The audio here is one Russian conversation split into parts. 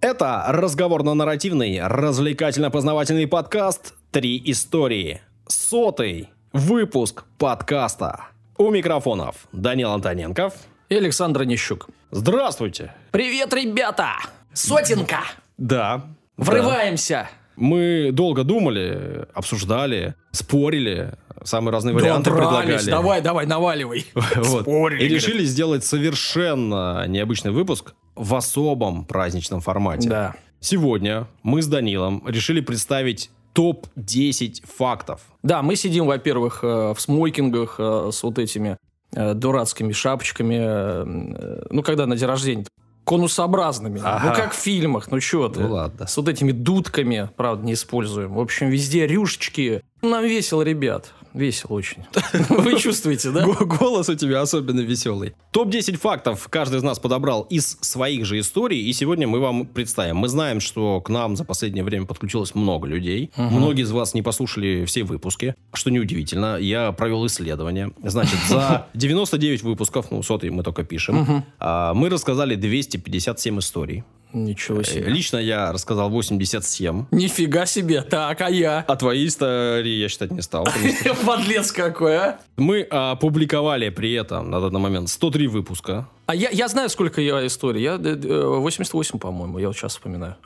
Это разговорно-нарративный, развлекательно-познавательный подкаст «Три истории». Сотый выпуск подкаста. У микрофонов Данил Антоненков и Александр Нищук. Здравствуйте! Привет, ребята! Сотенка! Да. Врываемся! Мы долго думали, обсуждали, спорили, самые разные Да, варианты дрались. предлагали. Давай, давай, наваливай. Вот. Спорили, И решили сделать совершенно необычный выпуск в особом праздничном формате. Да. Сегодня мы с Данилом решили представить топ-10 фактов. Да, мы сидим, во-первых, э, в смокингах э, с вот этими э, дурацкими шапочками. Ну, когда на день рождения? Конусообразными. Ага. Ну, как в фильмах. Ну, что ты? Ну ладно. С вот этими дудками, правда, не используем. В общем, везде рюшечки. Нам весело, ребят. Весело очень. Вы чувствуете, да? Го- Голос у тебя особенно веселый. Топ-10 фактов каждый из нас подобрал из своих же историй, и сегодня мы вам представим. Мы знаем, что к нам за последнее время подключилось много людей. Многие из вас не послушали все выпуски, что неудивительно. Я провел исследование. Значит, за 99 выпусков, ну, сотый мы только пишем, а, мы рассказали 257 историй. Ничего Э, себе. Лично я рассказал 87. Нифига себе. Так, а я? А твои истории я считать не стал. Подлец какой, а? Мы опубликовали при этом на данный момент 103 выпуска. А я, я знаю, сколько я историй. Я э, э, 88, по-моему, я вот сейчас вспоминаю.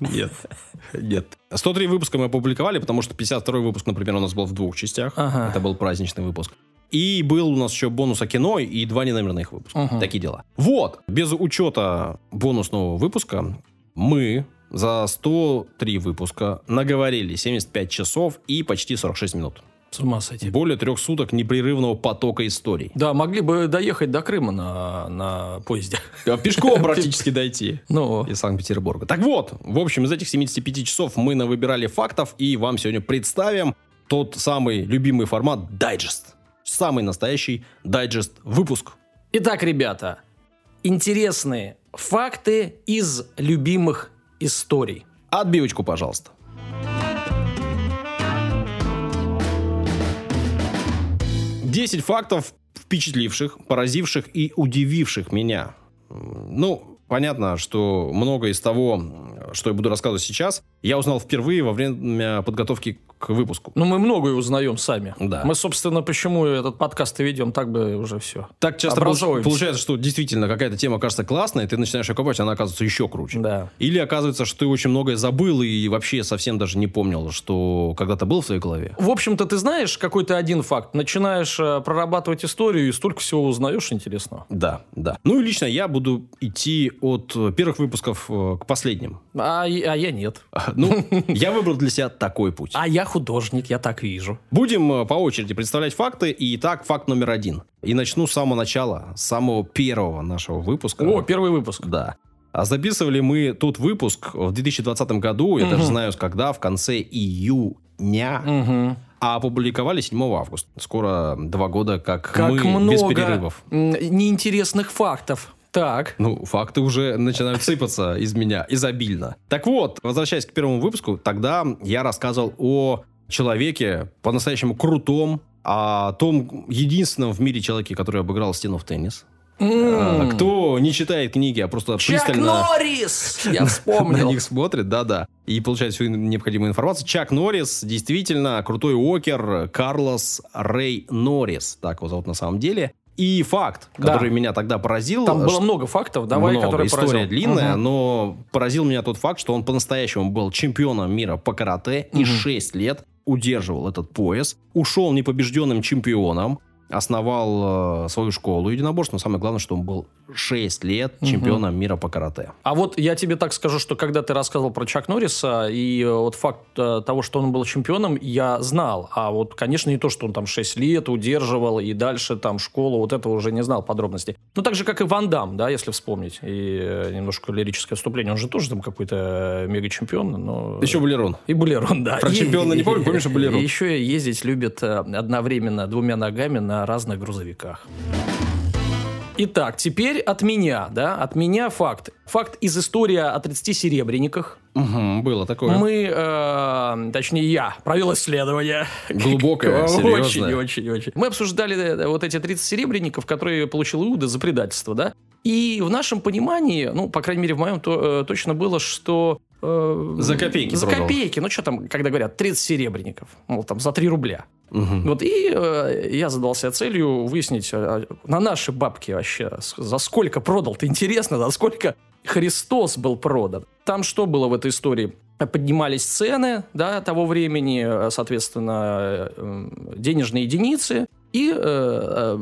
Нет. Нет. 103 выпуска мы опубликовали, потому что 52 выпуск, например, у нас был в двух частях. Ага. Это был праздничный выпуск. И был у нас еще бонус о кино и два неномерных выпуска. Мгм. Такие дела. Вот. Без учета бонусного выпуска мы за 103 выпуска наговорили 75 часов и почти 46 минут. С ума сойти. Более трех суток непрерывного потока историй. Да, могли бы доехать до Крыма на, на поезде. Пешком практически дойти. Ну, из Санкт-Петербурга. Так вот, в общем, из этих 75 часов мы навыбирали фактов и вам сегодня представим тот самый любимый формат дайджест. Самый настоящий дайджест выпуск. итак, ребята, интересные факты из любимых историй. Отбивочку, пожалуйста. Десять фактов, впечатливших, поразивших и удививших меня. Ну, понятно, что многое из того, что я буду рассказывать сейчас, я узнал впервые во время подготовки к выпуску. Ну, мы многое узнаем сами. Да. Мы, собственно, почему этот подкаст и ведем, так бы уже все. Так часто получается, что действительно какая-то тема кажется классной, ты начинаешь ее копать, она оказывается еще круче. Да. Или оказывается, что ты очень многое забыл и вообще совсем даже не помнил, что когда-то был в твоей голове. В общем-то, ты знаешь какой-то один факт. Начинаешь э, прорабатывать историю и столько всего узнаешь интересного. Да, да. Ну и лично я буду идти от первых выпусков э, к последним. А, а я нет. Ну, я выбрал для себя такой путь. А я художник, я так вижу. Будем э, по очереди представлять факты. И так, факт номер один. И начну с самого начала, с самого первого нашего выпуска. О, первый выпуск. Да. А записывали мы тот выпуск в 2020 году, я даже знаю, когда, в конце июня, Мгм. а опубликовали 7 августа. Скоро два года, как, Как мы много без перерывов. неинтересных фактов. Так. Ну, факты уже начинают сыпаться из меня изобильно. Так вот, возвращаясь к первому выпуску, тогда я рассказывал о человеке по-настоящему крутом, о том единственном в мире человеке, который обыграл стену в теннис. М. Кто не читает книги, а просто Чак пристально Норрис! Я на вспомнил. них смотрит, да-да, и получает всю необходимую информацию. Чак Норрис действительно крутой окер, Карлос Рэй Норрис, так его зовут на самом деле. И факт, Да. который меня тогда поразил, Там было много фактов, давай, много, которые история поразил. длинная, Мгм. но поразил меня тот факт, что он по-настоящему был чемпионом мира по карате и 6 лет удерживал этот пояс, ушел непобежденным чемпионом, основал э, свою школу единоборств, но самое главное, что он был 6 лет чемпионом мира по карате. А вот я тебе так скажу, что когда ты рассказывал про Чак Норриса, и э, вот факт э, того, что он был чемпионом, я знал. А вот, конечно, не то, что он там 6 лет удерживал, и дальше там школу, вот этого уже не знал подробностей. Ну, так же, как и Ван Дам, да, если вспомнить. И немножко лирическое вступление. Он же тоже там какой-то мега-чемпион, но... Еще Валерон. И Булерон, да. Про И- чемпиона не помню, помнишь, Булерон? И еще ездить любит одновременно двумя ногами на разных грузовиках. Итак, теперь от меня, да, от меня факт. Факт из истории о 30 серебряниках. Мгм, было такое. Мы, э, точнее я, провел исследование. Глубокое, Очень, серьезное. очень, очень. Мы обсуждали э, вот эти 30 серебряников, которые получил Иуда за предательство, да? И в нашем понимании, ну, по крайней мере, в моем то, э, точно было, что... Э, за копейки За продал. копейки. Ну, что там, когда говорят, 30 серебряников. Мол, там, за 3 рубля. Угу. Вот, и э, я задался целью выяснить, э, на наши бабки вообще, за сколько продал-то, интересно, за сколько Христос был продан. Там что было в этой истории? Поднимались цены да, того времени, соответственно, э, денежные единицы, и э, э,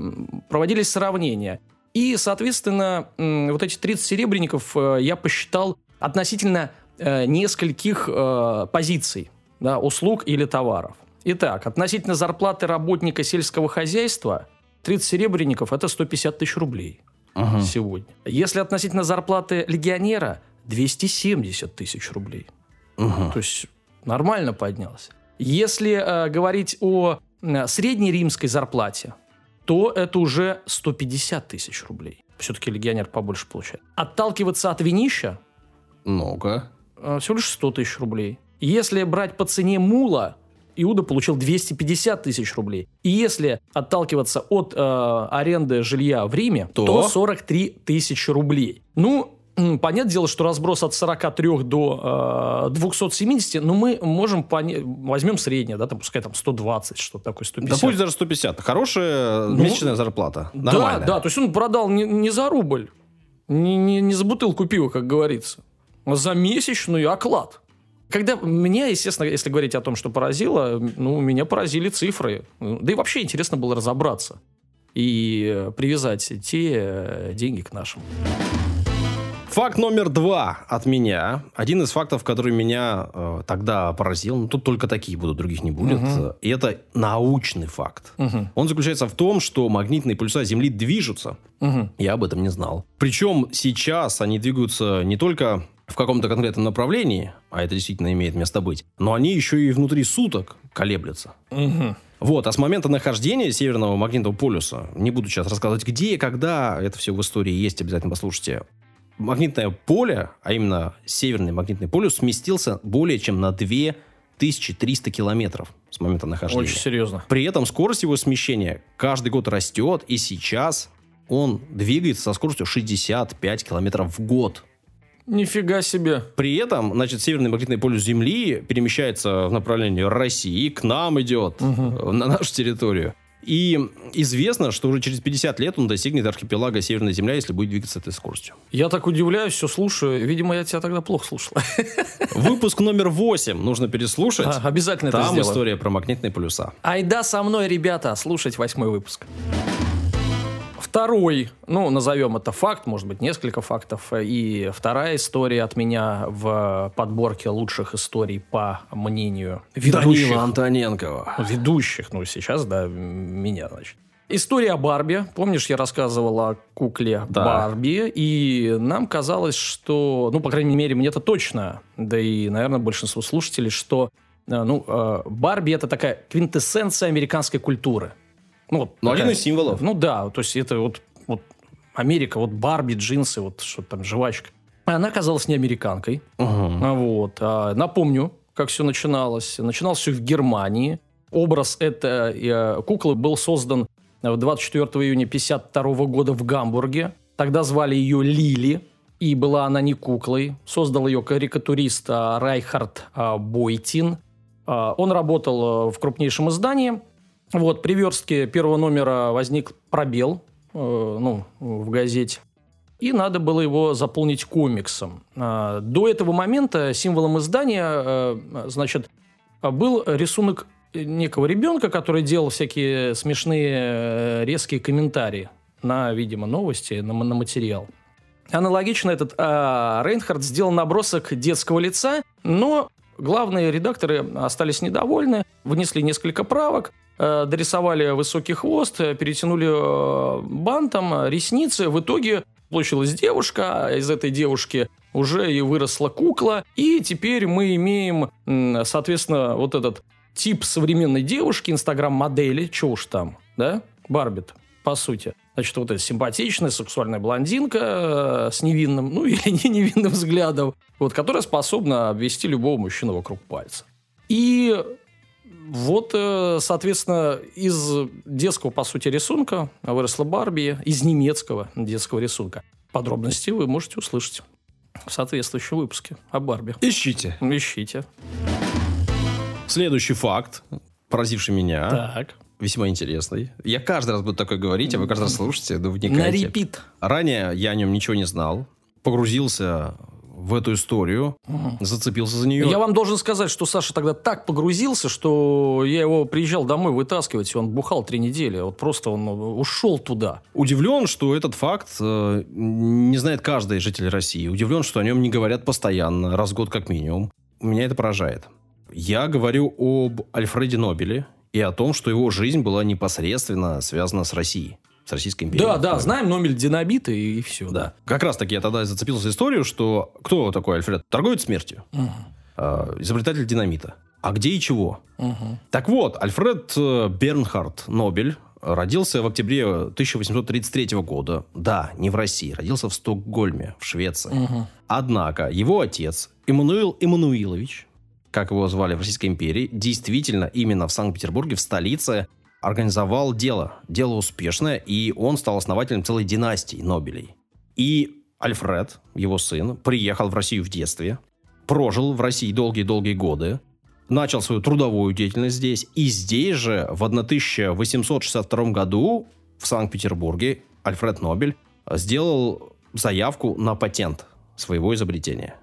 проводились сравнения. И, соответственно, вот эти 30 серебряников э, я посчитал относительно нескольких э, позиций, да, услуг или товаров. Итак, относительно зарплаты работника сельского хозяйства 30 серебряников – это 150 тысяч рублей Ага. сегодня. Если относительно зарплаты легионера – 270 тысяч рублей. Угу. То есть нормально поднялся. Если э, говорить о э, средней римской зарплате, то это уже 150 тысяч рублей. Все-таки легионер побольше получает. Отталкиваться от винища Ну-ка. Э, всего лишь 100 тысяч рублей. Если брать по цене мула, Иуда получил 250 тысяч рублей. И если отталкиваться от э, аренды жилья в Риме, То? то, 43 тысячи рублей. Ну, понятное дело, что разброс от 43 до э, 270, но мы можем понять, возьмем среднее, да, там, пускай там 120, что такое 150. Да пусть даже 150. Хорошая Ну, месячная зарплата. Нормальная. Да, да, то есть он продал не, не за рубль, не, не, не за бутылку пива, как говорится, за месячный оклад. Когда меня, естественно, если говорить о том, что поразило, ну, меня поразили цифры. Да и вообще интересно было разобраться и э, привязать те э, деньги к нашим. Факт номер два от меня. Один из фактов, который меня э, тогда поразил. Ну, тут только такие будут, других не будет. Мгм. И это научный факт. Мгм. Он заключается в том, что магнитные полюса Земли движутся. Мгм. Я об этом не знал. Причем сейчас они двигаются не только в каком-то конкретном направлении, а это действительно имеет место быть, но они еще и внутри суток колеблются. Мгм. Вот, а с момента нахождения Северного магнитного полюса, не буду сейчас рассказывать, где и когда, это все в истории есть, обязательно послушайте, магнитное поле, а именно Северный магнитный полюс, сместился более чем на 2300 километров с момента нахождения. Очень серьезно. При этом скорость его смещения каждый год растет, и сейчас он двигается со скоростью 65 километров в год. Нифига себе. При этом, значит, северный магнитный полюс Земли перемещается в направлении России, к нам идет, э, на нашу территорию. И известно, что уже через 50 лет он достигнет архипелага Северная Земля, если будет двигаться этой скоростью. Я так удивляюсь, все слушаю. Видимо, я тебя тогда плохо слушал. Выпуск номер 8 нужно переслушать. А, Обязательно это Там история про магнитные полюса. Айда со мной, ребята, слушать восьмой выпуск. Второй, ну, назовем это факт, может быть, несколько фактов. И вторая история от меня в подборке лучших историй по мнению ведущих. Данила Антоненкова. Ведущих, ну, сейчас, да, меня, значит. История о Барби. Помнишь, я рассказывал о кукле Да. Барби, и нам казалось, что, ну, по крайней мере, мне это точно, да и, наверное, большинству слушателей, что, э, ну, э, Барби это такая квинтэссенция американской культуры. Ну, вот Ну, такая- один из символов. Ну да, то есть это вот, вот Америка, вот Барби, джинсы, вот что там, жвачка. Она оказалась не американкой. А Вот. А, Напомню, как все начиналось. Начиналось все в Германии. Образ этой э, куклы был создан э, 24 июня 1952 года в Гамбурге. Тогда звали ее Лили. И была она не куклой. Создал ее карикатурист а, Райхард Бойтин. Он работал э, в крупнейшем издании. Вот, при верстке первого номера возник пробел э, ну, в газете. И надо было его заполнить комиксом. А, До этого момента символом издания, э, значит, был рисунок некого ребенка, который делал всякие смешные э, резкие комментарии на, видимо, новости, на, на материал. Аналогично этот а, Рейнхард сделал набросок детского лица, но главные редакторы остались недовольны, внесли несколько правок, э, дорисовали высокий хвост, э, перетянули э, бантом ресницы. В итоге получилась девушка, а из этой девушки уже и выросла кукла, и теперь мы имеем, соответственно, вот этот тип современной девушки, инстаграм-модели, что уж там, да, Барбит, по сути. Значит, вот эта симпатичная сексуальная блондинка э, с невинным, ну или не невинным взглядом, вот, которая способна обвести любого мужчину вокруг пальца. И вот, э, соответственно, из детского, по сути, рисунка выросла Барби, из немецкого детского рисунка. Подробности вы можете услышать в соответствующем выпуске о Барби. Ищите. Ищите. Следующий факт, поразивший меня, Так. Весьма интересный. Я каждый раз буду такое говорить, а вы каждый раз слушаете, да На вникаете. репит. Ранее я о нем ничего не знал. Погрузился в эту историю, зацепился за нее. Я вам должен сказать, что Саша тогда так погрузился, что я его приезжал домой вытаскивать, и он бухал три недели. Вот просто он ушел туда. Удивлен, что этот факт э, не знает каждый житель России. Удивлен, что о нем не говорят постоянно, раз в год как минимум. Меня это поражает. Я говорю об Альфреде Нобеле и о том, что его жизнь была непосредственно связана с Россией, с Российской империей. Да, да, знаем номер динамита и, все. Да. Как раз таки я тогда зацепился за историю, что кто такой Альфред? Торговец смертью. Э, изобретатель динамита. А где и чего? Так вот, Альфред э, Бернхард Нобель родился в октябре 1833 года. Да, не в России, родился в Стокгольме, в Швеции. Однако его отец Эммануил Эммануилович, как его звали в Российской империи, действительно именно в Санкт-Петербурге, в столице, организовал дело. Дело успешное, и он стал основателем целой династии Нобелей. И Альфред, его сын, приехал в Россию в детстве, прожил в России долгие-долгие годы, начал свою трудовую деятельность здесь, и здесь же в 1862 году в Санкт-Петербурге Альфред Нобель сделал заявку на патент своего изобретения.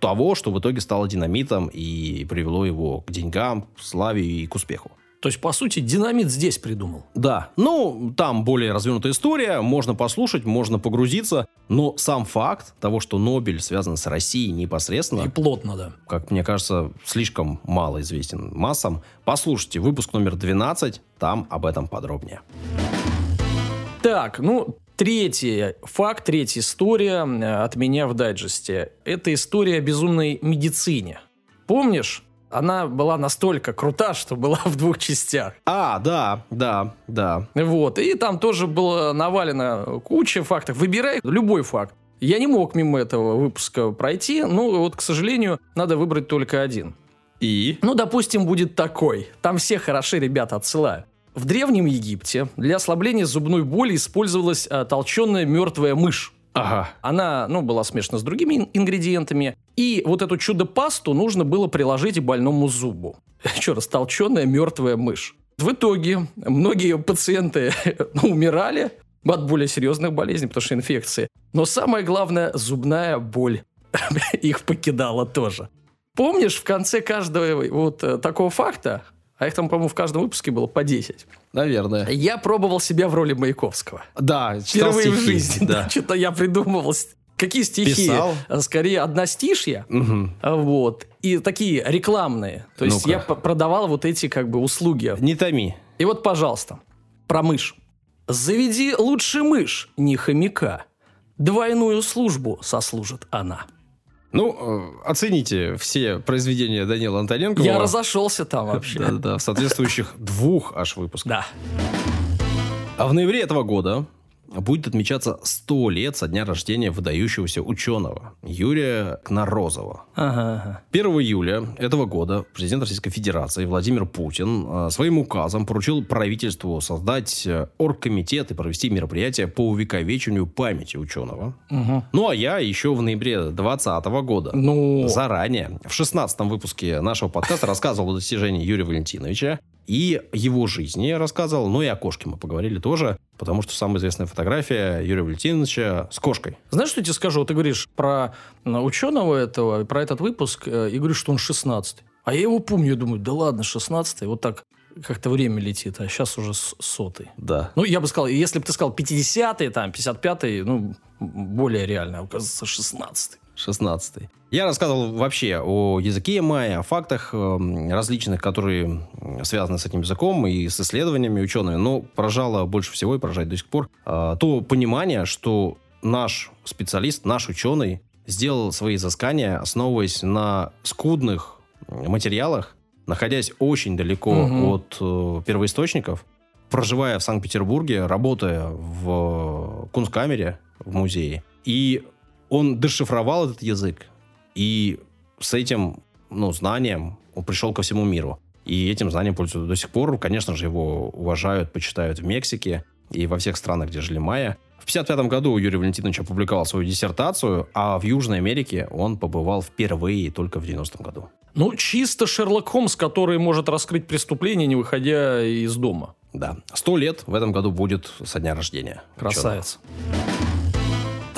Того, что в итоге стало динамитом и привело его к деньгам, к славе и к успеху. То есть, по сути, динамит здесь придумал. Да, ну, там более развернутая история, можно послушать, можно погрузиться, но сам факт того, что Нобель связан с Россией непосредственно, И плотно, да. как мне кажется, слишком мало известен массам. Послушайте, выпуск номер 12, там об этом подробнее. Так, ну, третий факт, третья история э, от меня в дайджесте. Это история о безумной медицине. Помнишь? Она была настолько крута, что была в двух частях. А, да, да, да. Вот. И там тоже было навалено куча фактов. Выбирай любой факт. Я не мог мимо этого выпуска пройти, но вот, к сожалению, надо выбрать только один. И? Ну, допустим, будет такой. Там все хороши ребята отсылаю. В Древнем Египте для ослабления зубной боли использовалась а, толченая мертвая мышь. Ага. Она, ну, была смешана с другими ин- ингредиентами. И вот эту чудо-пасту нужно было приложить больному зубу. Еще раз, толченая мертвая мышь. В итоге многие пациенты ну, умирали от более серьезных болезней, потому что инфекции. Но самое главное, зубная боль их покидала тоже. Помнишь, в конце каждого вот э, такого факта, а их там, по-моему, в каждом выпуске было по 10, Наверное. я пробовал себя в роли Маяковского. Да, Впервые в стихи, жизни. Да. Что-то я придумывал. Какие стихи? Писал? А, Скорее, одностишья. А, Вот. И такие рекламные. То есть Ну-ка. я продавал вот эти как бы услуги. Не томи. И вот, пожалуйста, про мышь. Заведи лучше мышь, не хомяка. Двойную службу сослужит она. Ну, э, оцените все произведения Данила Антоненкова. Я разошелся там вообще. Да-да-да, в соответствующих двух аж выпусках. Да. А в ноябре этого года будет отмечаться 100 лет со дня рождения выдающегося ученого Юрия Кнорозова. Ага, ага. 1 июля этого года президент Российской Федерации Владимир Путин э, своим указом поручил правительству создать э, оргкомитет и провести мероприятие по увековечению памяти ученого. Мгм. Ну, а я еще в ноябре 2020 года Ну, заранее в 16 выпуске нашего подкаста рассказывал о достижении Юрия Валентиновича и его жизни рассказывал, ну и о кошке мы поговорили тоже, потому что самая известная фотография Юрия Валентиновича с кошкой. знаешь, что я тебе скажу? Вот Ты говоришь про ученого этого, про этот выпуск, э, и говоришь, что он 16 А я его помню, я думаю, да ладно, 16 вот так как-то время летит, а сейчас уже сотый. Да. Ну, я бы сказал, если бы ты сказал 50-й, там, 55-й, ну, более реально, оказывается, 16 16 Я рассказывал вообще о языке майя, о фактах эм, различных, которые связаны с этим языком и с исследованиями учеными. Но поражало больше всего и поражает до сих пор э, то понимание, что наш специалист, наш ученый сделал свои изыскания, основываясь на скудных материалах, находясь очень далеко Мгм. от э, первоисточников, проживая в Санкт-Петербурге, работая в Кунсткамере, в музее. И он дешифровал этот язык, и с этим ну, знанием он пришел ко всему миру. И этим знанием пользуются до сих пор. Конечно же, его уважают, почитают в Мексике и во всех странах, где жили майя. В 1955 году Юрий Валентинович опубликовал свою диссертацию, а в Южной Америке он побывал впервые только в 90-м году. Ну, чисто Шерлок Холмс, который может раскрыть преступление, не выходя из дома. Да. Сто лет в этом году будет со дня рождения. Красавец.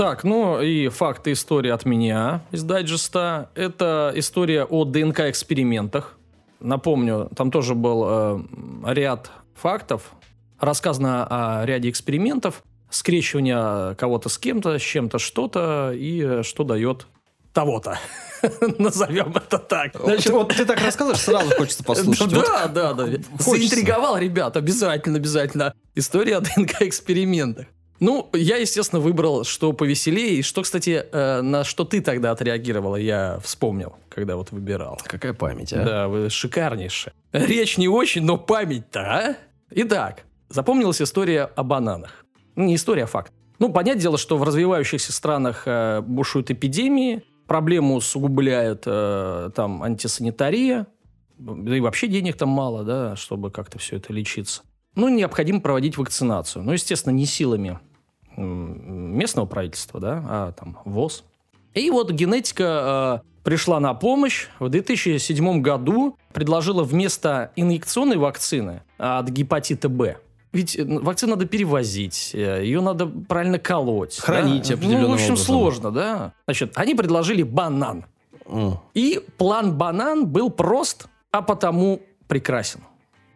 Так, ну и факты истории от меня из дайджеста. Это история о ДНК-экспериментах. Напомню, там тоже был э, ряд фактов. Рассказано о ряде экспериментов, скрещивания кого-то с кем-то, с чем-то что-то, и что дает того-то. Назовем это так. Значит, вот ты так рассказываешь, сразу хочется послушать. Да, да, да. Заинтриговал ребят, обязательно, обязательно. История о ДНК-экспериментах. Ну, я, естественно, выбрал, что повеселее. И что, кстати, э, на что ты тогда отреагировала, я вспомнил, когда вот выбирал. Какая память, а? Да, вы шикарнейшая. Речь не очень, но память-то, а? Итак, запомнилась история о бананах. Ну, не история, а факт. Ну, понятное дело, что в развивающихся странах э, бушуют эпидемии, проблему усугубляет э, там антисанитария, да и вообще денег там мало, да, чтобы как-то все это лечиться. Ну, необходимо проводить вакцинацию. Ну, естественно, не силами местного правительства, да, а там ВОЗ. И вот генетика э, пришла на помощь. В 2007 году предложила вместо инъекционной вакцины от гепатита Б ведь вакцину надо перевозить, э, ее надо правильно колоть. Хранить да? определенным Ну, в общем, образом. сложно, да. Значит, они предложили банан. Mm. И план банан был прост, а потому прекрасен.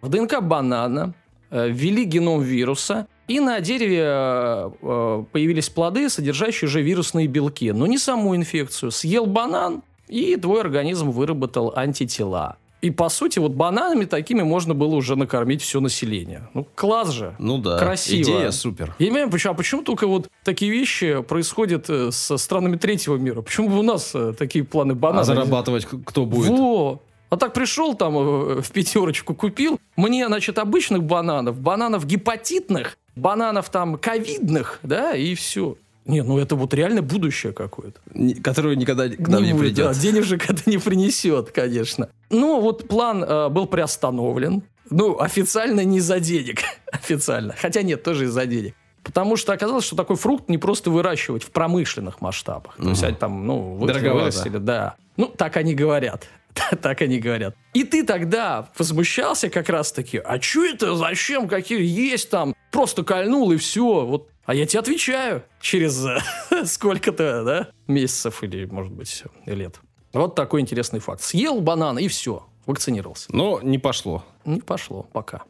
В ДНК банана э, ввели геном вируса, и на дереве э, э, появились плоды, содержащие уже вирусные белки, но не саму инфекцию. Съел банан, и твой организм выработал антитела. И, по сути, вот бананами такими можно было уже накормить все население. Ну, класс же. Ну да. Красиво. Идея супер. Я не понимаю, почему, а почему только вот такие вещи происходят э, со странами третьего мира? Почему бы у нас такие планы бананов? А зарабатывать кто будет? Во! А так пришел там в пятерочку купил. Мне, значит, обычных бананов, бананов гепатитных, бананов там ковидных, да, и все. Не, ну это вот реально будущее какое-то. Который никогда к нам не, будет, придет. да, денежек это не принесет, конечно. Ну, вот план э, был приостановлен. Ну, официально не из-за денег. официально. Хотя нет, тоже из-за денег. Потому что оказалось, что такой фрукт не просто выращивать в промышленных масштабах. То есть, они там, ну, вырастили, да. Ну, так они говорят. так они говорят. И ты тогда возмущался как раз-таки, а что это, зачем, какие есть там, просто кольнул и все. Вот. А я тебе отвечаю через сколько-то, да, месяцев или, может быть, лет. Вот такой интересный факт. Съел банан и все, вакцинировался. Но не пошло. Не пошло пока.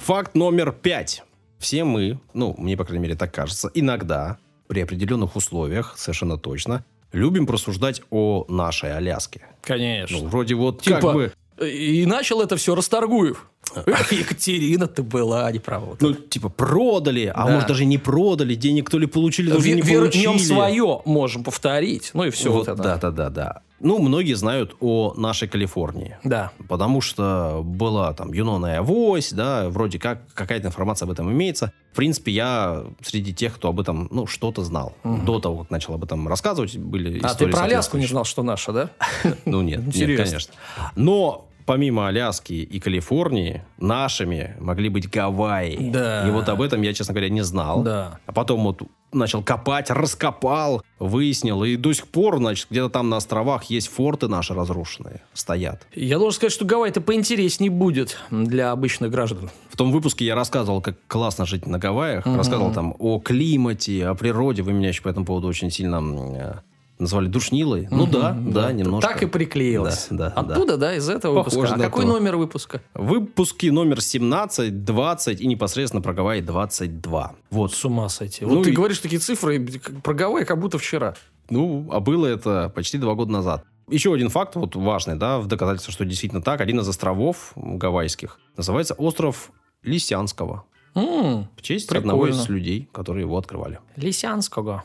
Факт номер пять. Все мы, ну, мне, по крайней мере, так кажется, иногда, при определенных условиях, совершенно точно, любим просуждать о нашей Аляске. Конечно. Ну, вроде вот Типа, как бы... И начал это все Расторгуев. Эх, Екатерина, ты была, не права. Ну, типа, продали, а Да. может, даже не продали, денег то ли получили, то ли не Вернем получили. свое, можем повторить. Ну и все Вот, вот это. да, да, да, да. Ну, многие знают о нашей Калифорнии. Да. Потому что была там Юнона и Авось, да, вроде как какая-то информация об этом имеется. В принципе, я среди тех, кто об этом, ну, что-то знал. До того, как начал об этом рассказывать, были А ты истории про Аляску не знал, что наша, да? Ну, нет, нет, конечно. Но помимо Аляски и Калифорнии, нашими могли быть Гавайи. Да. И вот об этом я, честно говоря, не знал. Да. А потом вот начал копать, раскопал, выяснил. И до сих пор, значит, где-то там на островах есть форты наши разрушенные, стоят. Я должен сказать, что Гавайи-то поинтереснее будет для обычных граждан. В том выпуске я рассказывал, как классно жить на Гавайях. Рассказывал там о климате, о природе. Вы меня еще по этому поводу очень сильно э, назвали душнилой. Ну да, да, немножко. Так и приклеилось. Да, да, Оттуда, да, из этого Похоже выпуска. А какой то. номер выпуска? Выпуски номер 17, 20 и непосредственно про Гавайи 22. Вот. С ума сойти. Ну Вот ты и- говоришь такие цифры про Гавайи, как будто вчера. Ну, а было это почти два года назад. Еще один факт вот важный, да, в доказательство, что действительно так. Один из островов гавайских называется остров Лисянского. М, В честь Прикольно. одного из людей, которые его открывали. Лисянского.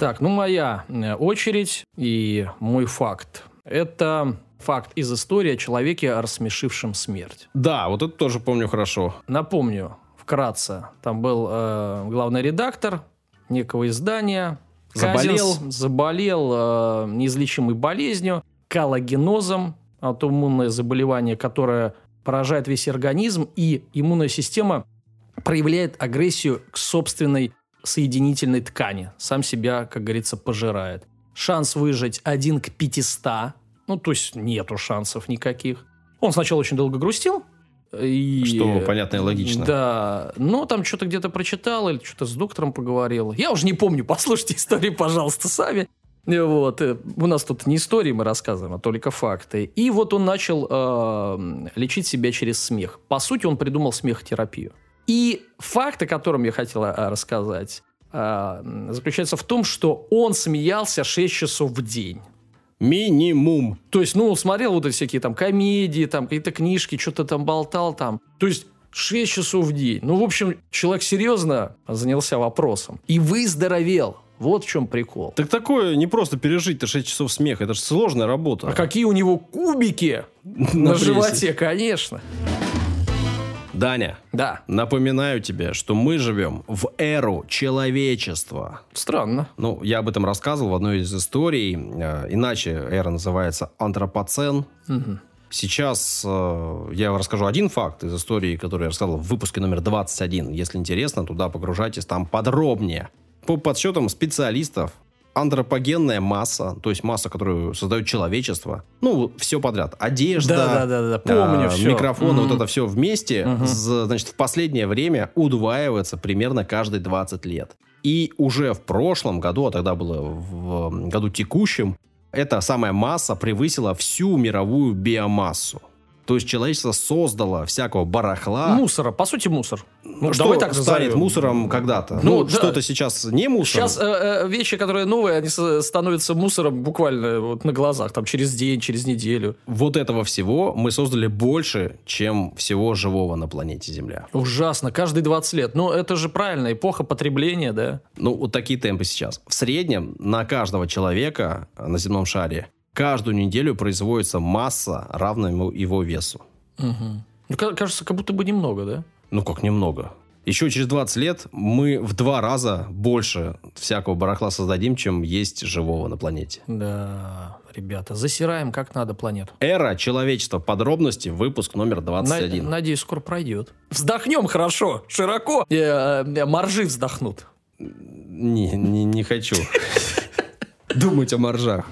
Так, ну моя э, очередь и мой факт. Это факт из истории о человеке, рассмешившем смерть. Да, вот это тоже помню хорошо. Напомню вкратце. Там был э, главный редактор некого издания. Заболел. Казинс заболел э, неизлечимой болезнью, коллагенозом, аутоиммунное заболевание, которое поражает весь организм, и иммунная система проявляет агрессию к собственной соединительной ткани. Сам себя, как говорится, пожирает. Шанс выжить один к 500. Ну, то есть нету шансов никаких. Он сначала очень долго грустил. И, Что понятно и логично. Да, но там что-то где-то прочитал или что-то с доктором поговорил. Я уже не помню, послушайте истории, пожалуйста, сами. Вот. э, У нас тут не истории мы рассказываем, а только факты. И вот он начал э, лечить себя через смех. По сути, он придумал смехотерапию. И факт, о котором я хотел э, рассказать, э, заключается в том, что он смеялся 6 часов в день. Минимум. То есть, ну, смотрел вот эти всякие там комедии, там какие-то книжки, что-то там болтал там. То есть, 6 часов в день. Ну, в общем, человек серьезно занялся вопросом. И выздоровел. Вот в чем прикол. Так такое не просто пережить-то 6 часов смеха. Это же сложная работа. А какие у него кубики на, На животе, конечно. Даня, Да, напоминаю тебе, что мы живем в эру человечества. странно. Ну, я об этом рассказывал в одной из историй. Э, Иначе эра называется антропоцен. Сейчас э, я расскажу один факт из истории, который я рассказал в выпуске номер 21. Если интересно, туда погружайтесь, там подробнее. По подсчетам специалистов, антропогенная масса, то есть масса, которую создает человечество, ну, все подряд. Одежда, Да-да-да, помню а, всё. микрофоны, Мгм. вот это все вместе, з- значит, в последнее время удваивается примерно каждые 20 лет. И уже в прошлом году, а тогда было в году текущем, эта самая масса превысила всю мировую биомассу. То есть человечество создало всякого барахла. Мусора, по сути, мусор. Ну, что давай так станет назовем. мусором когда-то? Ну, Ну, да. что-то сейчас не мусор. Сейчас э, э, вещи, которые новые, они становятся мусором буквально вот на глазах, там через день, через неделю. Вот этого всего мы создали больше, чем всего живого на планете Земля. Ужасно, каждые 20 лет. Но это же правильно, эпоха потребления, да? Ну, вот такие темпы сейчас. В среднем на каждого человека на земном шаре каждую неделю производится масса, равная его весу. Ну, ка- кажется, как будто бы немного, да? Ну, как немного. Еще через 20 лет мы в два раза больше всякого барахла создадим, чем есть живого на планете. Да, ребята, засираем как надо планету. Эра человечества. Подробности. Выпуск номер На- 21. надеюсь, скоро пройдет. Вздохнем хорошо, широко. Э, э, моржи вздохнут. Не, не, не хочу. Думать о моржах.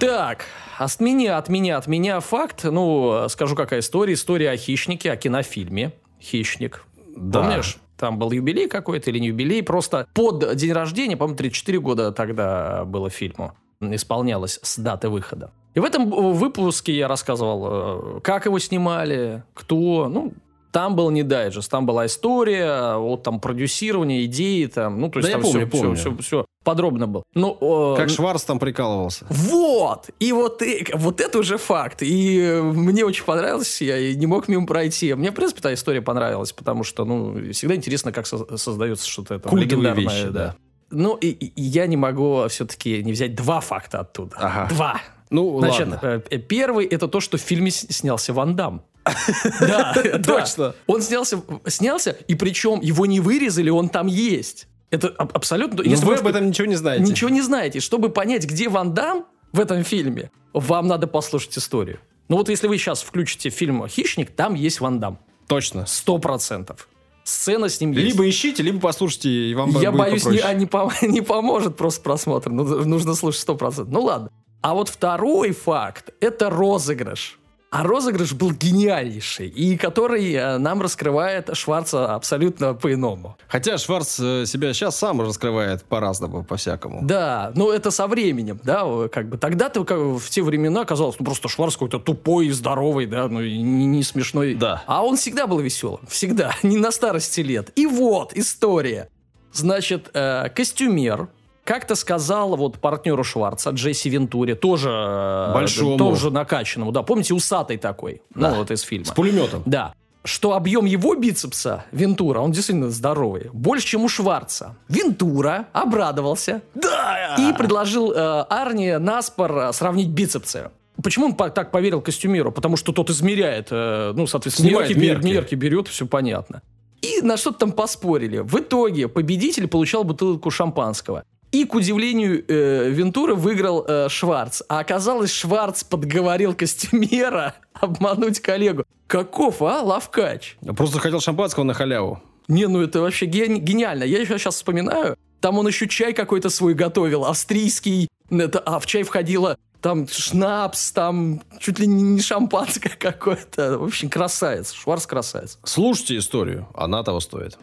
Так, от меня, от меня, от меня факт. Ну, скажу, какая история. История о хищнике, о кинофильме «Хищник». Да. Помнишь? Там был юбилей какой-то или не юбилей. Просто под день рождения, по-моему, 34 года тогда было фильму. Исполнялось с даты выхода. И в этом выпуске я рассказывал, э, как его снимали, кто. Ну, там был не дайджест, там была история, вот там продюсирование, идеи там. Ну, то есть Да я там помню, все, помню. Все, все, подробно было. Ну, э, Как Шварц там прикалывался. вот! И вот, и, вот это уже факт. И э, мне очень понравилось, я и не мог мимо пройти. Мне, в принципе, та история понравилась, потому что, ну, всегда интересно, как со- создается что-то это легендарное. вещи, да. да. Ну, и, и я не могу все-таки не взять два факта оттуда. Ага. Два. Ну, Значит, ладно. э, э, первый это то, что в фильме снялся Ван Дам. Да. Точно. Он снялся, снялся, и причем его не вырезали, он там есть. Это аб- абсолютно... Но если вы об этом ничего не знаете. Ничего не знаете. Чтобы понять, где Ван Дам в этом фильме, вам надо послушать историю. Ну вот если вы сейчас включите фильм «Хищник», там есть Ван Дам. Точно. Сто процентов. Сцена с ним есть. Либо ищите, либо послушайте, и вам Я боюсь, не, а не, пом- не поможет просто просмотр. Ну, нужно слушать сто процентов. Ну ладно. А вот второй факт – это розыгрыш. А розыгрыш был гениальнейший, и который э, нам раскрывает Шварца абсолютно по-иному. Хотя Шварц э, себя сейчас сам раскрывает по-разному, по-всякому. Да, но это со временем, да, как бы тогда-то как, в те времена казалось, ну просто Шварц какой-то тупой и здоровый, да, ну и не, не смешной. Да. А он всегда был веселым, всегда, не на старости лет. И вот история. Значит, э, костюмер как-то сказал вот партнеру Шварца, Джесси Вентуре, тоже, э, Большому. тоже накачанному, да, помните, усатый такой, Да. ну вот из фильма. С пулеметом. Да. Что объем его бицепса, Вентура, он действительно здоровый, больше, чем у Шварца. Вентура обрадовался Да! и предложил э, Арни на спор э, сравнить бицепсы. Почему он так поверил костюмеру? Потому что тот измеряет, э, ну, соответственно, Снимает мерки, мерки. мерки берет, все понятно. И на что-то там поспорили. В итоге победитель получал бутылку шампанского. И, к удивлению э, Вентуры, выиграл э, Шварц. А оказалось, Шварц подговорил костюмера обмануть коллегу. Каков, а, лавкач? Просто хотел шампанского на халяву. Не, ну это вообще ген- гениально. Я еще сейчас вспоминаю. Там он еще чай какой-то свой готовил, австрийский. Это, а в чай входило там шнапс, там чуть ли не шампанское какое-то. В общем, красавец. Шварц красавец. Слушайте историю, она того стоит.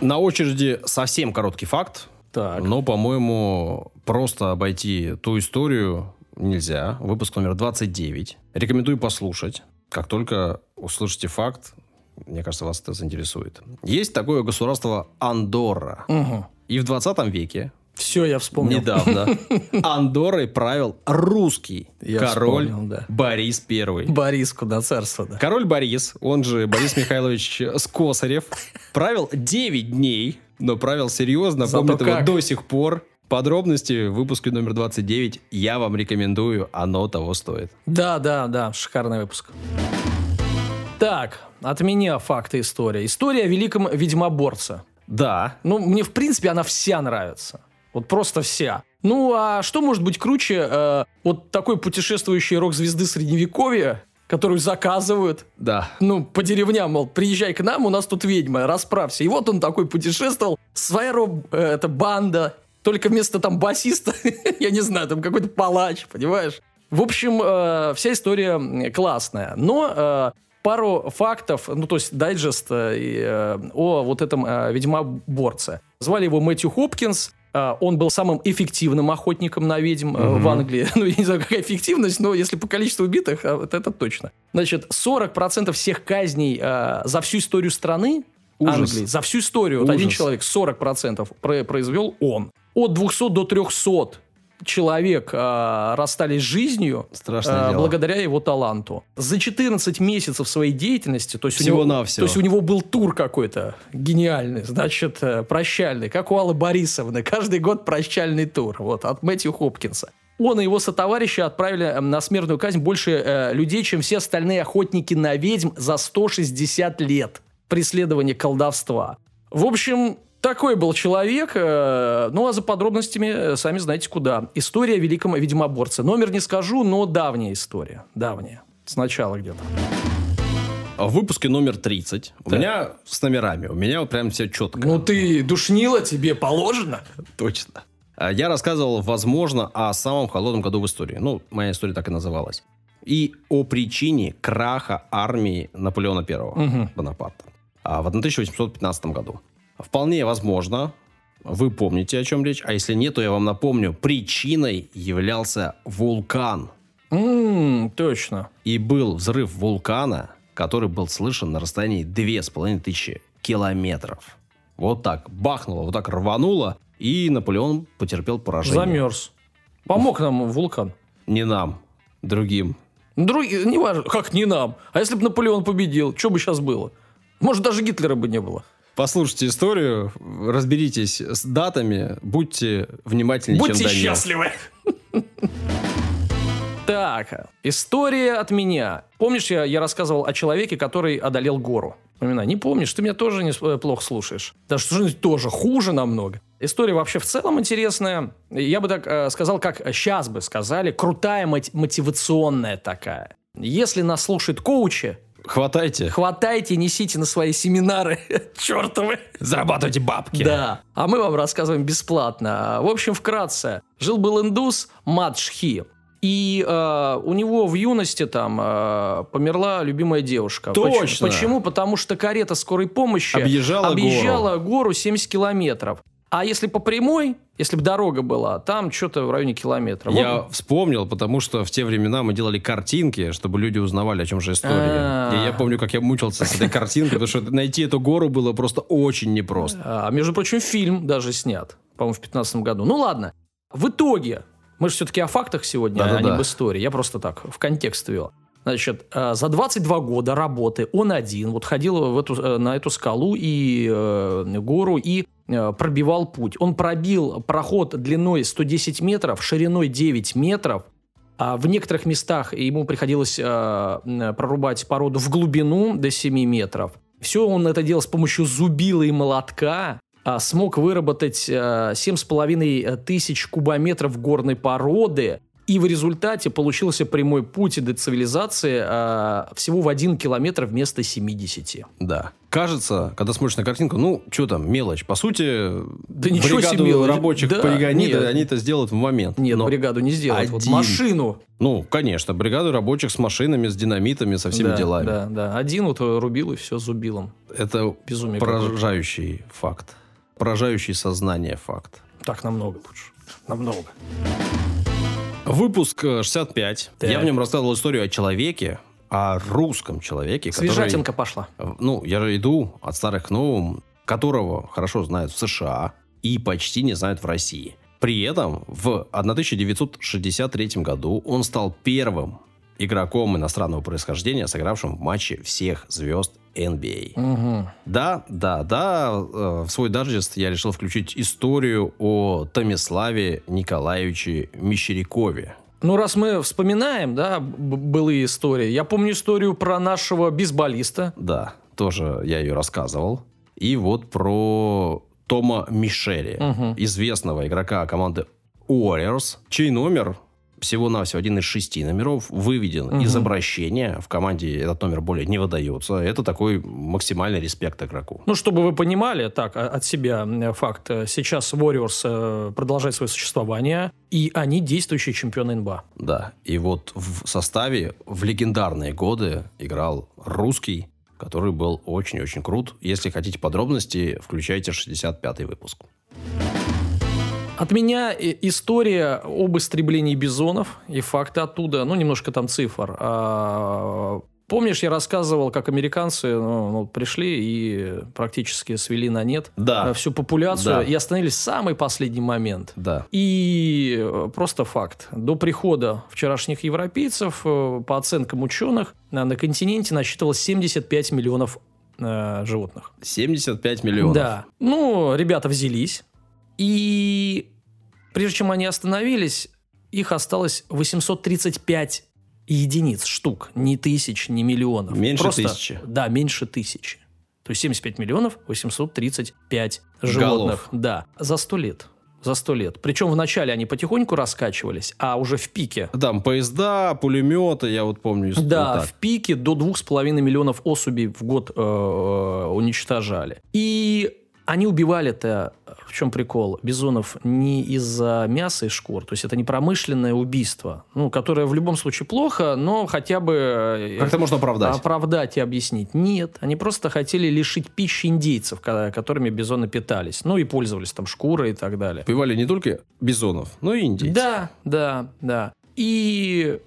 На очереди совсем короткий факт. Так. Но, по-моему, просто обойти ту историю нельзя. Выпуск номер 29. Рекомендую послушать. Как только услышите факт, мне кажется, вас это заинтересует. Есть такое государство Андорра. Угу. И в 20 веке Все, я вспомнил. Недавно. Андорой правил русский Я король вспомнил, да. Борис Первый. Борис, куда царство, да. Король Борис, он же Борис Михайлович Скосарев, правил 9 дней, но правил серьезно, Зато помнит его как. до сих пор. Подробности в выпуске номер 29 я вам рекомендую, оно того стоит. Да, да, да, шикарный выпуск. Так, от меня факты история. История о великом ведьмоборце. Да, Ну, мне, в принципе, она вся нравится. Вот просто вся. Ну, а что может быть круче э, вот такой путешествующий рок-звезды Средневековья, которую заказывают, да. ну, по деревням, мол, приезжай к нам, у нас тут ведьма, расправься. И вот он такой путешествовал, своя роб, э, это банда, только вместо там басиста, я не знаю, там какой-то палач, понимаешь? В общем, э, вся история классная. Но э, пару фактов, ну, то есть дайджест э, э, о вот этом э, ведьмоборце. Звали его Мэтью Хопкинс. Э, Он был самым эффективным охотником на ведьм э, в Англии. Ну, я не знаю, какая эффективность, но если по количеству убитых, э, вот это точно. Значит, 40% всех казней э, за всю историю страны Ужас. Англии, за всю историю, вот один Ужас. человек 40% про- произвел он. От 200 до 300 человек э, расстались с жизнью Страшное э, дело. благодаря его таланту. За 14 месяцев своей деятельности, то есть, у него, то есть у него был тур какой-то гениальный, значит, э, прощальный, как у Аллы Борисовны. Каждый год прощальный тур, вот, от Мэтью Хопкинса. Он и его сотоварищи отправили э, на смертную казнь больше э, людей, чем все остальные охотники на ведьм за 160 лет преследования колдовства. В общем, такой был человек. э, Ну, а за подробностями э, сами знаете куда. История о великом ведьмоборце. Номер не скажу, но давняя история. Давняя. Сначала где-то. В выпуске номер 30 у Так. меня с номерами, у меня вот прям все четко. Ну, ты душнила, тебе положено. Точно. А, Я рассказывал, возможно, о самом холодном году в истории. Ну, моя история так и называлась. И о причине краха армии Наполеона I Мгм. Бонапарта а, в 1815 году. Вполне возможно, вы помните, о чем речь. А если нет, то я вам напомню, причиной являлся вулкан. М, точно. И был взрыв вулкана, который был слышен на расстоянии 2500 километров. Вот так бахнуло, вот так рвануло, и Наполеон потерпел поражение. Замерз. Помог нам вулкан. Не нам, другим. Другие, не важно, как не нам. А если бы Наполеон победил, что бы сейчас было? Может, даже Гитлера бы не было. Послушайте историю, разберитесь с датами, будьте внимательнее, Будьте чем Данил. счастливы. Так, история от меня. Помнишь, я, я рассказывал о человеке, который одолел гору? Вспоминай. Не помнишь? Ты меня тоже не, э, плохо слушаешь. Да что же тоже хуже намного. История вообще в целом интересная. Я бы так э, сказал, как сейчас бы сказали, крутая мотивационная такая. Если нас слушают коучи, Хватайте, хватайте, несите на свои семинары чертовы. зарабатывайте бабки. Да. А мы вам рассказываем бесплатно. В общем, вкратце. Жил-был индус Мадшхи. И э, у него в юности там э, померла любимая девушка. Точно. Поч- Почему? Потому что карета скорой помощи Объезжала объезжала гору 70 километров. А если по прямой, если бы дорога была, там что-то в районе километра. Я Вот- вспомнил, потому что в те времена мы делали картинки, чтобы люди узнавали, о чем же история. А. И я помню, как я мучился с этой картинкой, потому что найти эту гору было просто очень непросто. А, между прочим, фильм даже снят, по-моему, в 2015 году. Ну ладно. В итоге, мы же все-таки о фактах сегодня, а Да-да-да. не об истории. Я просто так, в контекст вел. Значит, э, за 22 года работы он один вот ходил в эту, э, на эту скалу и э, гору и э, пробивал путь. Он пробил проход длиной 110 метров, шириной 9 метров. А в некоторых местах ему приходилось э, прорубать породу в глубину до 7 метров. Все он это делал с помощью зубила и молотка. а, смог выработать а, 7,5 тысяч кубометров горной породы, и в результате получился прямой путь до цивилизации а, всего в один километр вместо 70. Да. Кажется, когда смотришь на картинку, ну, что там, мелочь. По сути, Да ничего бригаду себе рабочих Да, полигонит, нет. они это сделают в момент. Нет, Но- бригаду не сделать. Вот один. машину. Ну, конечно, бригаду рабочих с машинами, с динамитами, со всеми да, делами. Да, да. Один вот рубил и все зубилом. Это Безумие поражающий факт. Поражающий сознание факт. Так намного лучше. Намного. Выпуск э, 65. Так. Я в нем рассказывал историю о человеке, о русском человеке, который... Свежатинка пошла. Э, Ну, я же иду от старых к новым, которого хорошо знают в США и почти не знают в России. При этом в 1963 году он стал первым игроком иностранного происхождения, сыгравшим в матче всех звезд NBA. Мгм. Да, да, да. э, В свой дайджест я решил включить историю о Томиславе Николаевиче Мещерякове. Ну, раз мы вспоминаем, да, былые истории. Я помню историю про нашего бейсболиста. Да, тоже я ее рассказывал. И вот про Тома Мишери, Мгм. известного игрока команды Warriors, чей номер всего-навсего один из шести номеров выведен Мгм. из обращения. В команде этот номер более не выдается. Это такой максимальный респект игроку. Ну, чтобы вы понимали, так, от себя факт. Сейчас Warriors э, продолжает свое существование, и они действующие чемпионы НБА. Да, и вот в составе в легендарные годы играл русский, который был очень-очень крут. Если хотите подробности, включайте 65-й выпуск. От меня история об истреблении бизонов и факты оттуда, ну, немножко там цифр. А, Помнишь, я рассказывал, как американцы ну, ну, пришли и практически свели на нет Да. э, всю популяцию Да. и остановились в самый последний момент. Да. И э, просто факт. До прихода вчерашних европейцев, э, по оценкам ученых, на, на континенте насчитывалось 75 миллионов э, животных. 75 миллионов. Да. Ну, ребята взялись. И прежде чем они остановились, их осталось 835 единиц, штук. Не тысяч, не миллионов. Меньше Просто- тысячи. Да, меньше тысячи. То есть 75 миллионов 835 животных. Да, за 100 лет. За 100 лет. Причем вначале они потихоньку раскачивались, а уже в пике Там поезда, пулеметы, я вот помню. вот да, так. в пике до 2,5 миллионов особей в год э, э, уничтожали. И они убивали-то, в чем прикол, бизонов не из-за мяса и шкур. То есть это не промышленное убийство, ну, которое в любом случае плохо, но хотя бы... э, Как-то можно оправдать. Оправдать и объяснить. Нет, они просто хотели лишить пищи индейцев, ко- которыми бизоны питались. Ну и пользовались там шкурой и так далее. Убивали не только бизонов, но и индейцев. Да, да, да. И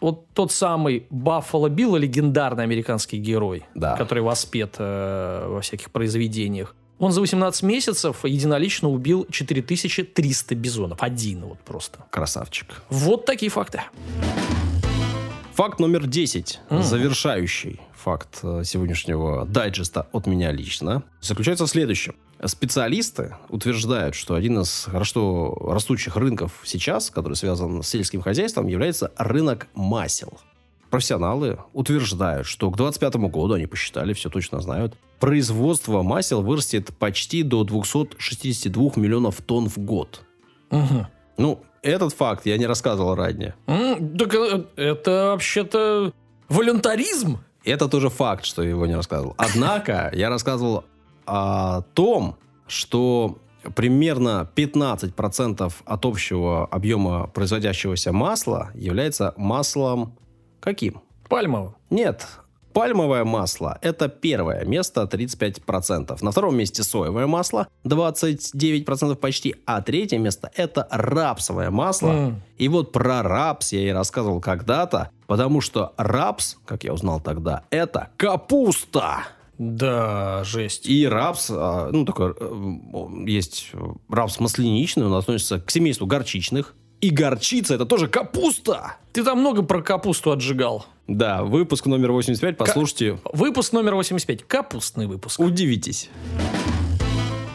вот тот самый Баффало Билл, легендарный американский герой, Да. который воспет э, во всяких произведениях, он за 18 месяцев единолично убил 4300 бизонов. Один вот просто. Красавчик. Вот такие факты. Факт номер 10, М. завершающий факт э, сегодняшнего дайджеста от меня лично, заключается в следующем. Специалисты утверждают, что один из хорошо растущих рынков сейчас, который связан с сельским хозяйством, является рынок масел. Профессионалы утверждают, что к 2025 году, они посчитали, все точно знают, производство масел вырастет почти до 262 миллионов тонн в год. Мгм. Ну, этот факт я не рассказывал ранее. М, так э, это вообще-то волюнтаризм. Это тоже факт, что я его не рассказывал. Однако я рассказывал о том, что примерно 15% от общего объема производящегося масла является маслом каким? Пальмовым. Нет, пальмовое масло – это первое место, 35%. На втором месте соевое масло, 29% почти. А третье место – это рапсовое масло. М. И вот про рапс я и рассказывал когда-то, потому что рапс, как я узнал тогда, это капуста. Да, жесть. И рапс, а, ну, такой, э, есть рапс масляничный, он относится к семейству горчичных. И горчица – это тоже капуста. Ты там много про капусту отжигал. Да, выпуск номер 85, послушайте, Выпуск номер 85. Капустный выпуск. удивитесь.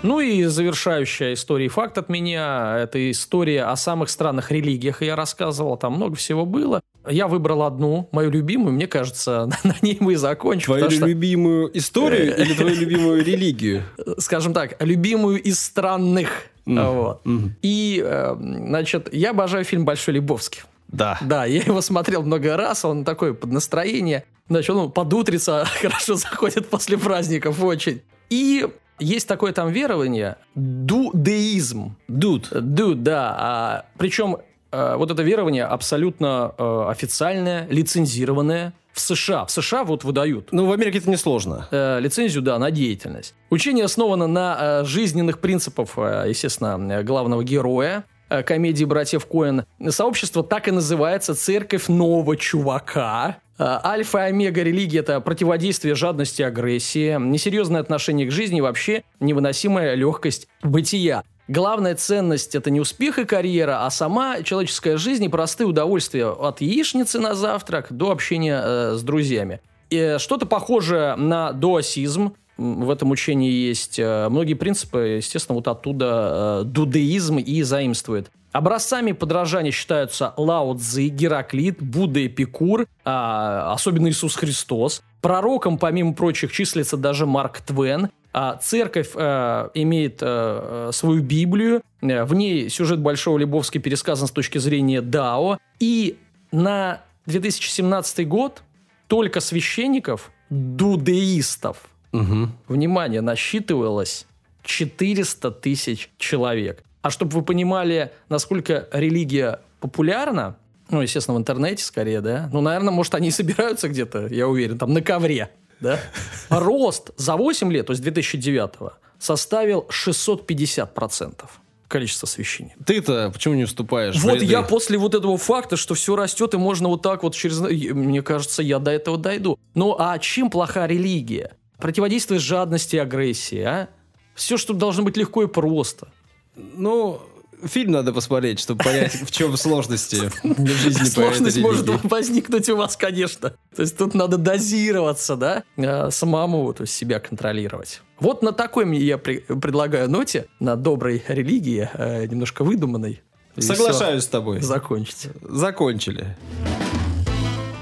Ну и завершающая история и факт от меня. Это история о самых странных религиях. Я рассказывал, там много всего было. Я выбрал одну, мою любимую, мне кажется, на ней мы и закончим. Твою что, любимую историю или твою любимую религию? скажем так, любимую из странных. Вот. Мгм. И, э, значит, я обожаю фильм «Большой Лебовский». Да. Да, я его смотрел много раз, он такой под настроение. Значит, он под утрица хорошо заходит после праздников очень. И есть такое там верование, дудеизм. Дуд. Дуд, да. А, причем э, вот это верование абсолютно э, официальное, лицензированное в США. В США вот выдают Ну, в Америке это несложно. э, лицензию, да, на деятельность. Учение основано на э, жизненных принципах, э, естественно, э, главного героя э, комедии «Братьев Коэн». Сообщество так и называется «Церковь нового чувака». Э, Альфа и омега религии – это противодействие жадности и агрессии, несерьезное отношение к жизни и вообще невыносимая легкость бытия. Главная ценность – это не успех и карьера, а сама человеческая жизнь и простые удовольствия от яичницы на завтрак до общения э, с друзьями. И что-то похожее на дуасизм. М, В этом учении есть э, многие принципы, естественно, вот оттуда э, дудеизм и заимствует. Образцами подражания считаются Лао Цзи, Гераклит, Будда Эпикур, а, особенно Иисус Христос. Пророком, помимо прочих, числится даже Марк Твен. А церковь э, имеет э, э, свою Библию, Э, в ней сюжет Большого Лебовски пересказан с точки зрения Дао. И на 2017 год только священников, дудеистов, Мгм. внимание, насчитывалось 400 тысяч человек. А чтобы вы понимали, насколько религия популярна, ну, естественно, в интернете скорее, да, ну, наверное, может, они и собираются где-то, я уверен, там на ковре, да. Рост за 8 лет, то есть 2009 составил 650% количества священников. Ты-то почему не вступаешь? в Вот ряды? я после вот этого факта, что все растет, и можно вот так вот через... Мне кажется, я до этого дойду. Ну, а чем плоха религия? Противодействие жадности и агрессии, а? Все, что должно быть легко и просто. Ну, фильм надо посмотреть, чтобы понять, в чем сложности в жизни Сложность может возникнуть у вас, конечно. То есть тут надо дозироваться, да, а, самому то есть себя контролировать. Вот на такой мне я предлагаю ноте, на доброй религии, э, немножко выдуманной. Соглашаюсь с тобой. Закончить. Закончили.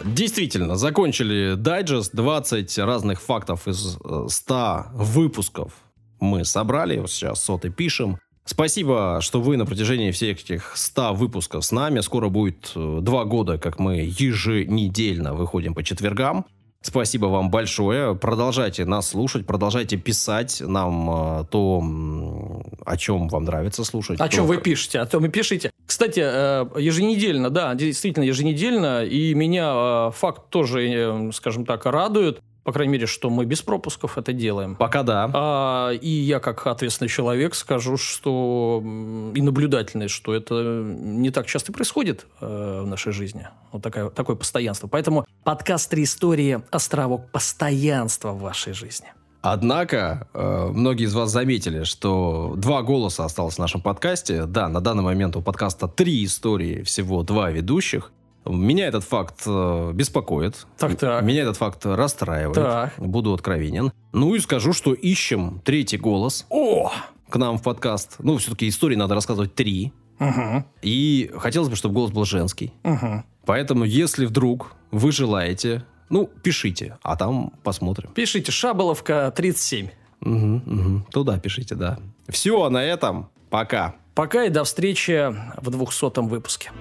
Действительно, закончили дайджест. 20 разных фактов из э, 100 выпусков мы собрали. Сейчас соты пишем. Спасибо, что вы на протяжении всех этих 100 выпусков с нами. Скоро будет э, два года, как мы еженедельно выходим по четвергам. Спасибо вам большое. Продолжайте нас слушать, продолжайте писать нам э, то, о чем вам нравится слушать. О то, чем вы пишете, о том и пишите. Кстати, э, еженедельно, да, действительно еженедельно, и меня факт тоже, скажем так, радует, по крайней мере, что мы без пропусков это делаем. Пока да. А, и я, как ответственный человек, скажу, что и наблюдательный, что это не так часто происходит э, в нашей жизни. Вот такая, такое постоянство. Поэтому подкаст «Три истории» – островок постоянства в вашей жизни. Однако, э, многие из вас заметили, что два голоса осталось в нашем подкасте. Да, на данный момент у подкаста три истории, всего два ведущих. Меня этот факт э, беспокоит. Так-так. Меня этот факт расстраивает. Так. Буду откровенен. Ну и скажу, что ищем третий голос О! к нам в подкаст. Ну, все-таки истории надо рассказывать три. Угу, И хотелось бы, чтобы голос был женский. угу. Поэтому, если вдруг вы желаете, ну, пишите, а там посмотрим. Пишите «Шаболовка 37». Мгм, мгм. Туда пишите, да. Все, на этом. Пока. Пока и до встречи в двухсотом выпуске.